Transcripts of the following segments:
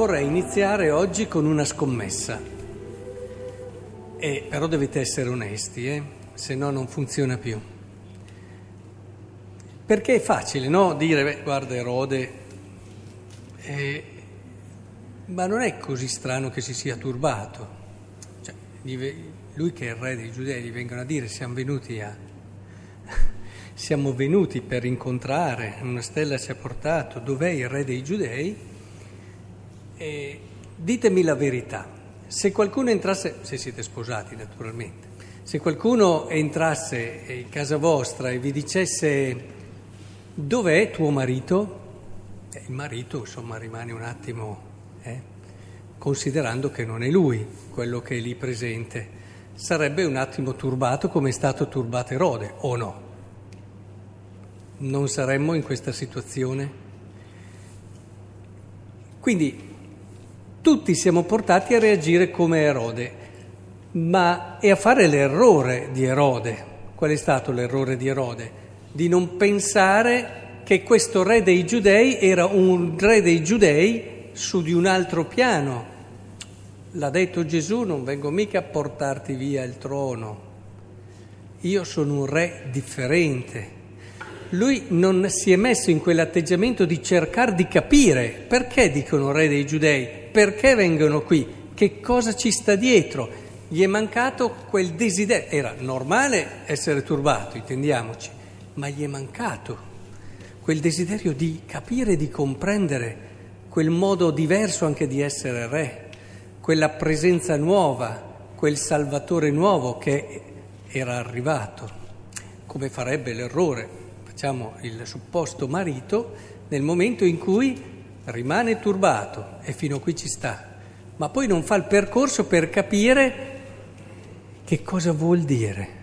vorrei iniziare oggi con una scommessa. E, però dovete essere onesti, eh? se no non funziona più. Perché è facile, no? Dire, beh, guarda Erode, eh, ma non è così strano che si sia turbato. Cioè, lui che è il re dei giudei gli vengono a dire siamo venuti a... siamo venuti per incontrare, una stella ci ha portato, dov'è il re dei giudei? E ditemi la verità, se qualcuno entrasse, se siete sposati naturalmente, se qualcuno entrasse in casa vostra e vi dicesse dov'è tuo marito, eh, il marito insomma rimane un attimo, eh, considerando che non è lui quello che è lì presente, sarebbe un attimo turbato come è stato turbato Erode, o no? Non saremmo in questa situazione? Quindi tutti siamo portati a reagire come Erode, ma è a fare l'errore di Erode. Qual è stato l'errore di Erode? Di non pensare che questo re dei giudei era un re dei giudei su di un altro piano. L'ha detto Gesù, non vengo mica a portarti via il trono. Io sono un re differente. Lui non si è messo in quell'atteggiamento di cercare di capire perché dicono re dei giudei, perché vengono qui, che cosa ci sta dietro. Gli è mancato quel desiderio, era normale essere turbato, intendiamoci, ma gli è mancato quel desiderio di capire, di comprendere quel modo diverso anche di essere re, quella presenza nuova, quel Salvatore nuovo che era arrivato, come farebbe l'errore, facciamo il supposto marito, nel momento in cui rimane turbato e fino a qui ci sta, ma poi non fa il percorso per capire che cosa vuol dire.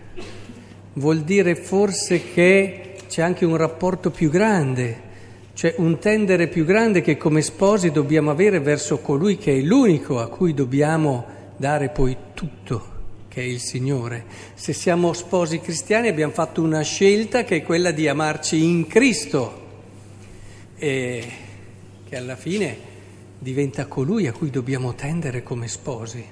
Vuol dire forse che c'è anche un rapporto più grande, cioè un tendere più grande che come sposi dobbiamo avere verso colui che è l'unico a cui dobbiamo dare poi tutto, che è il Signore. Se siamo sposi cristiani abbiamo fatto una scelta che è quella di amarci in Cristo. E che alla fine diventa colui a cui dobbiamo tendere come sposi.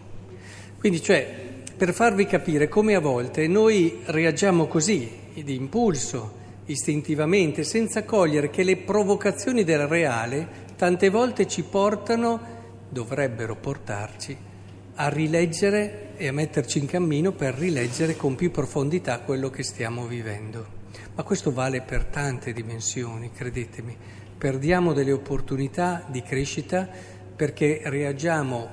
Quindi, cioè, per farvi capire come a volte noi reagiamo così, di impulso, istintivamente, senza cogliere che le provocazioni del reale tante volte ci portano, dovrebbero portarci, a rileggere e a metterci in cammino per rileggere con più profondità quello che stiamo vivendo. Ma questo vale per tante dimensioni, credetemi perdiamo delle opportunità di crescita perché reagiamo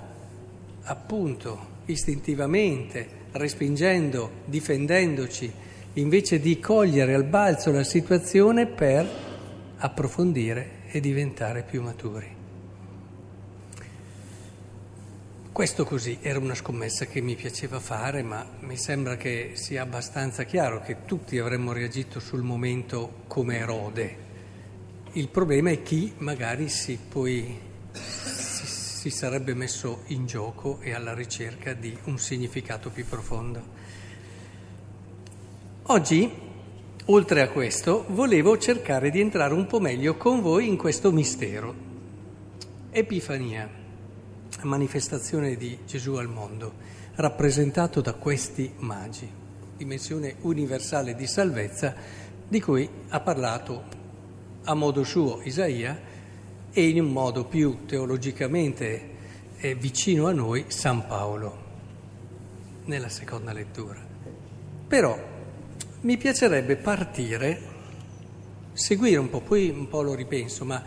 appunto istintivamente, respingendo, difendendoci, invece di cogliere al balzo la situazione per approfondire e diventare più maturi. Questo così era una scommessa che mi piaceva fare, ma mi sembra che sia abbastanza chiaro che tutti avremmo reagito sul momento come Erode, il problema è chi magari si, poi, si, si sarebbe messo in gioco e alla ricerca di un significato più profondo. Oggi, oltre a questo, volevo cercare di entrare un po' meglio con voi in questo mistero. Epifania, manifestazione di Gesù al mondo, rappresentato da questi magi, dimensione universale di salvezza di cui ha parlato a modo suo Isaia e in un modo più teologicamente eh, vicino a noi San Paolo nella seconda lettura. Però mi piacerebbe partire, seguire un po', poi un po' lo ripenso, ma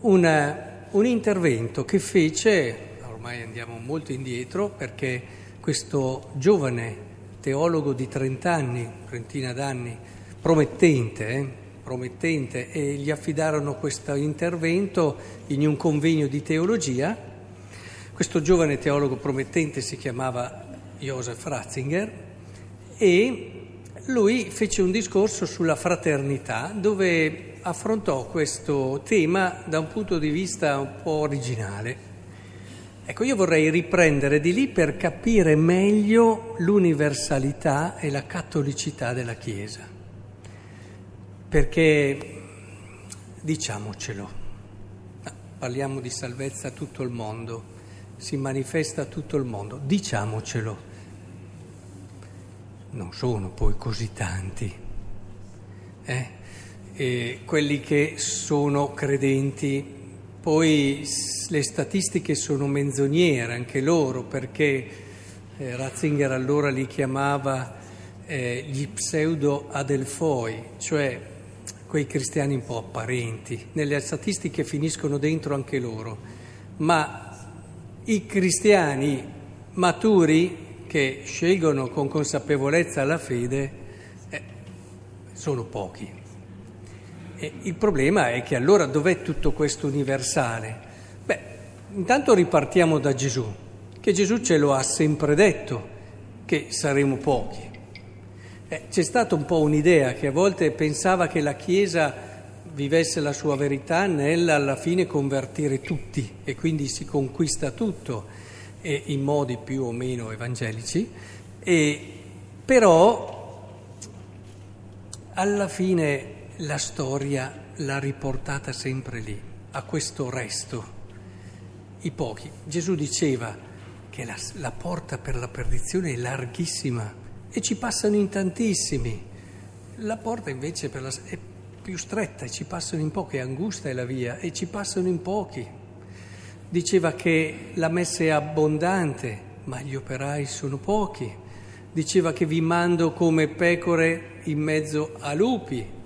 una, un intervento che fece, ormai andiamo molto indietro, perché questo giovane teologo di 30 anni, trentina d'anni, promettente, eh, promettente e gli affidarono questo intervento in un convegno di teologia. Questo giovane teologo promettente si chiamava Joseph Ratzinger e lui fece un discorso sulla fraternità dove affrontò questo tema da un punto di vista un po' originale. Ecco, io vorrei riprendere di lì per capire meglio l'universalità e la cattolicità della Chiesa perché diciamocelo, parliamo di salvezza a tutto il mondo, si manifesta a tutto il mondo, diciamocelo. Non sono poi così tanti. Eh? Quelli che sono credenti, poi le statistiche sono menzognere anche loro, perché eh, Ratzinger allora li chiamava eh, gli pseudo adelfoi, cioè quei cristiani un po' apparenti. Nelle statistiche finiscono dentro anche loro, ma i cristiani maturi che scelgono con consapevolezza la fede eh, sono pochi. E il problema è che allora dov'è tutto questo universale? Beh, intanto ripartiamo da Gesù, che Gesù ce lo ha sempre detto, che saremo pochi. Eh, c'è stata un po' un'idea che a volte pensava che la Chiesa vivesse la sua verità nel alla fine convertire tutti e quindi si conquista tutto e in modi più o meno evangelici, e, però alla fine la storia l'ha riportata sempre lì, a questo resto, i pochi. Gesù diceva che la, la porta per la perdizione è larghissima e ci passano in tantissimi. La porta invece la, è più stretta e ci passano in pochi, angusta è la via e ci passano in pochi. Diceva che la messa è abbondante, ma gli operai sono pochi. Diceva che vi mando come pecore in mezzo a lupi.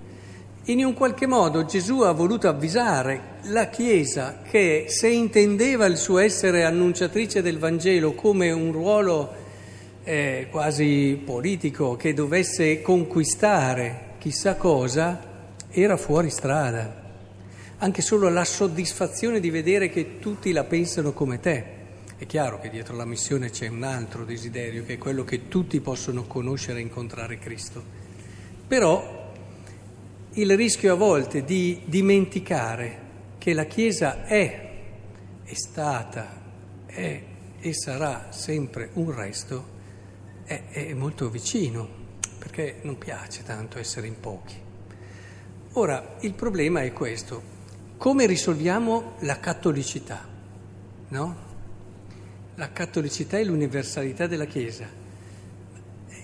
In un qualche modo Gesù ha voluto avvisare la Chiesa che se intendeva il suo essere annunciatrice del Vangelo come un ruolo eh, quasi politico che dovesse conquistare chissà cosa, era fuori strada. Anche solo la soddisfazione di vedere che tutti la pensano come te. È chiaro che dietro la missione c'è un altro desiderio, che è quello che tutti possono conoscere e incontrare Cristo. Però il rischio a volte di dimenticare che la Chiesa è, è stata, è e sarà sempre un resto è, è molto vicino, perché non piace tanto essere in pochi. Ora, il problema è questo, come risolviamo la cattolicità? No? La cattolicità è l'universalità della Chiesa.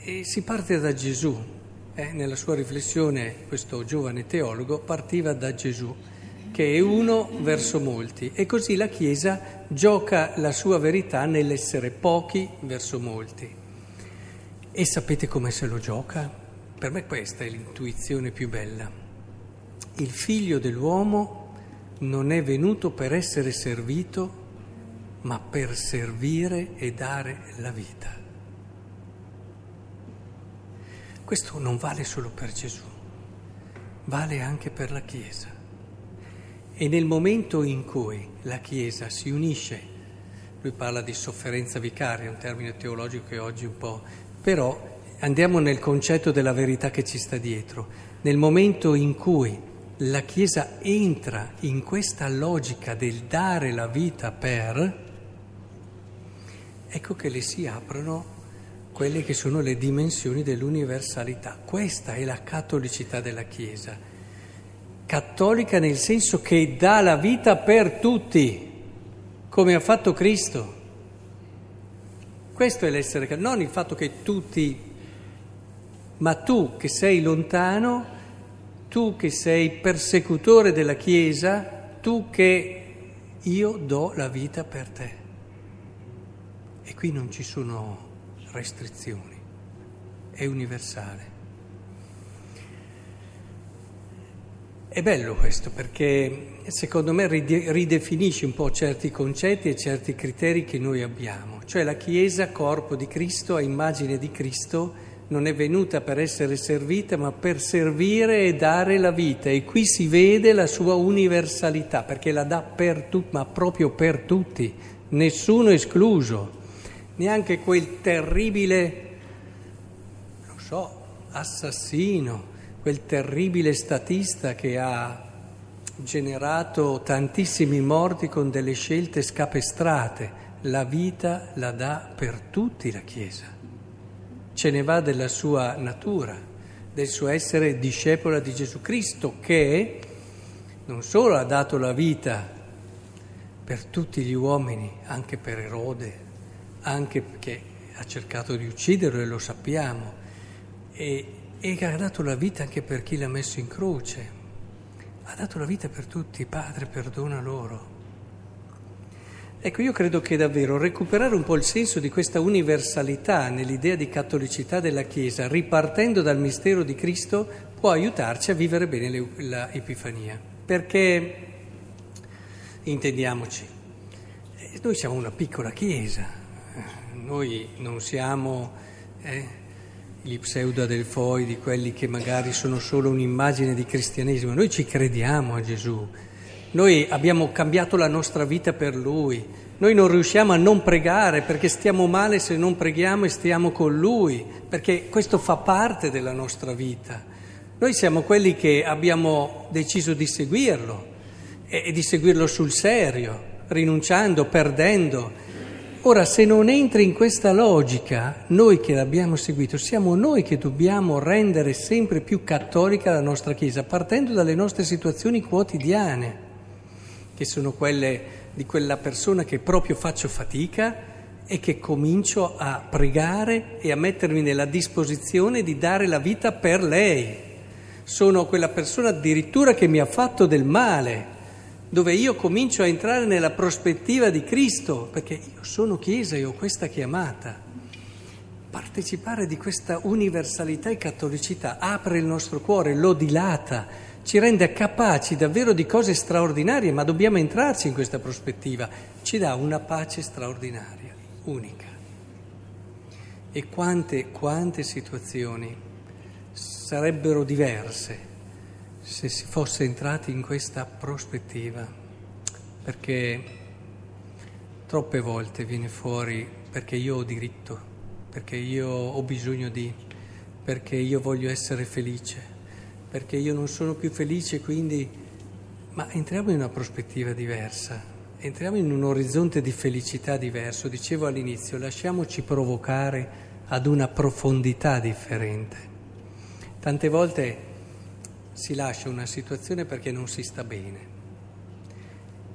E si parte da Gesù. Eh? Nella sua riflessione questo giovane teologo partiva da Gesù, che è uno verso molti, e così la Chiesa gioca la sua verità nell'essere pochi verso molti. E sapete come se lo gioca? Per me questa è l'intuizione più bella. Il figlio dell'uomo non è venuto per essere servito, ma per servire e dare la vita. Questo non vale solo per Gesù, vale anche per la Chiesa. E nel momento in cui la Chiesa si unisce, lui parla di sofferenza vicaria, un termine teologico che oggi un po' Però andiamo nel concetto della verità che ci sta dietro. Nel momento in cui la Chiesa entra in questa logica del dare la vita per, ecco che le si aprono quelle che sono le dimensioni dell'universalità. Questa è la cattolicità della Chiesa. Cattolica nel senso che dà la vita per tutti, come ha fatto Cristo. Questo è l'essere cattolico, non il fatto che tutti, ma tu che sei lontano, tu che sei persecutore della Chiesa, tu che io do la vita per te. E qui non ci sono restrizioni, è universale. È bello questo perché secondo me ridefinisce un po' certi concetti e certi criteri che noi abbiamo. Cioè la Chiesa, corpo di Cristo, a immagine di Cristo, non è venuta per essere servita ma per servire e dare la vita. E qui si vede la sua universalità perché la dà per tutti, ma proprio per tutti, nessuno escluso, neanche quel terribile, non so, assassino quel terribile statista che ha generato tantissimi morti con delle scelte scapestrate. La vita la dà per tutti la Chiesa. Ce ne va della sua natura, del suo essere discepola di Gesù Cristo, che non solo ha dato la vita per tutti gli uomini, anche per Erode, anche perché ha cercato di ucciderlo e lo sappiamo, e, e ha dato la vita anche per chi l'ha messo in croce, ha dato la vita per tutti, Padre perdona loro. Ecco, io credo che davvero recuperare un po' il senso di questa universalità nell'idea di cattolicità della Chiesa, ripartendo dal mistero di Cristo, può aiutarci a vivere bene l'Epifania. Perché, intendiamoci, eh, noi siamo una piccola Chiesa, noi non siamo eh, gli pseudo-adelfoi di quelli che magari sono solo un'immagine di cristianesimo, noi ci crediamo a Gesù noi abbiamo cambiato la nostra vita per Lui. Noi non riusciamo a non pregare perché stiamo male se non preghiamo e stiamo con Lui, perché questo fa parte della nostra vita. Noi siamo quelli che abbiamo deciso di seguirlo e di seguirlo sul serio, rinunciando, perdendo. Ora, se non entri in questa logica, noi che l'abbiamo seguito, siamo noi che dobbiamo rendere sempre più cattolica la nostra Chiesa, partendo dalle nostre situazioni quotidiane che sono quelle di quella persona che proprio faccio fatica e che comincio a pregare e a mettermi nella disposizione di dare la vita per lei. Sono quella persona addirittura che mi ha fatto del male, dove io comincio a entrare nella prospettiva di Cristo, perché io sono Chiesa e ho questa chiamata. Partecipare di questa universalità e cattolicità apre il nostro cuore, lo dilata ci rende capaci davvero di cose straordinarie, ma dobbiamo entrarci in questa prospettiva. Ci dà una pace straordinaria, unica. E quante, quante situazioni sarebbero diverse se si fosse entrati in questa prospettiva, perché troppe volte viene fuori perché io ho diritto, perché io ho bisogno di, perché io voglio essere felice perché io non sono più felice, quindi... Ma entriamo in una prospettiva diversa, entriamo in un orizzonte di felicità diverso. Dicevo all'inizio, lasciamoci provocare ad una profondità differente. Tante volte si lascia una situazione perché non si sta bene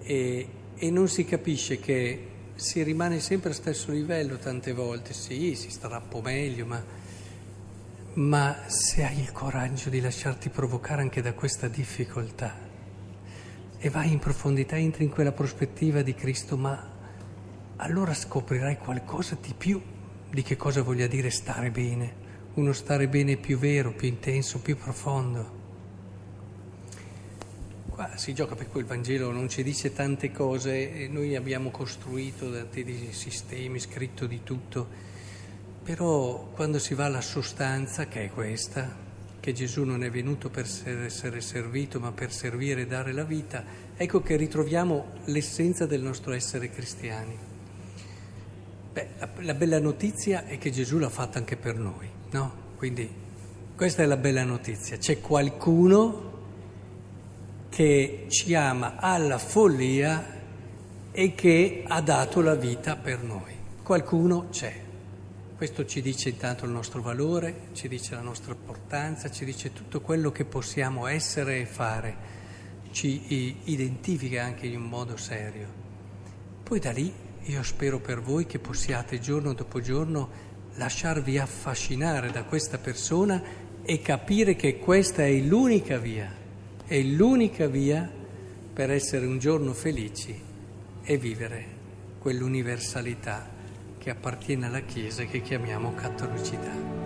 e, e non si capisce che si rimane sempre allo stesso livello tante volte. Sì, si starà un po' meglio, ma ma se hai il coraggio di lasciarti provocare anche da questa difficoltà e vai in profondità, entri in quella prospettiva di Cristo, ma allora scoprirai qualcosa di più di che cosa voglia dire stare bene, uno stare bene più vero, più intenso, più profondo. Qua si gioca per cui il Vangelo non ci dice tante cose noi abbiamo costruito tanti sistemi, scritto di tutto però quando si va alla sostanza, che è questa, che Gesù non è venuto per essere servito ma per servire e dare la vita, ecco che ritroviamo l'essenza del nostro essere cristiani. Beh, la, la bella notizia è che Gesù l'ha fatta anche per noi, no? Quindi questa è la bella notizia, c'è qualcuno che ci ama alla follia e che ha dato la vita per noi. Qualcuno c'è. Questo ci dice intanto il nostro valore, ci dice la nostra importanza, ci dice tutto quello che possiamo essere e fare, ci identifica anche in un modo serio. Poi da lì io spero per voi che possiate giorno dopo giorno lasciarvi affascinare da questa persona e capire che questa è l'unica via, è l'unica via per essere un giorno felici e vivere quell'universalità che appartiene alla Chiesa che chiamiamo cattolicità.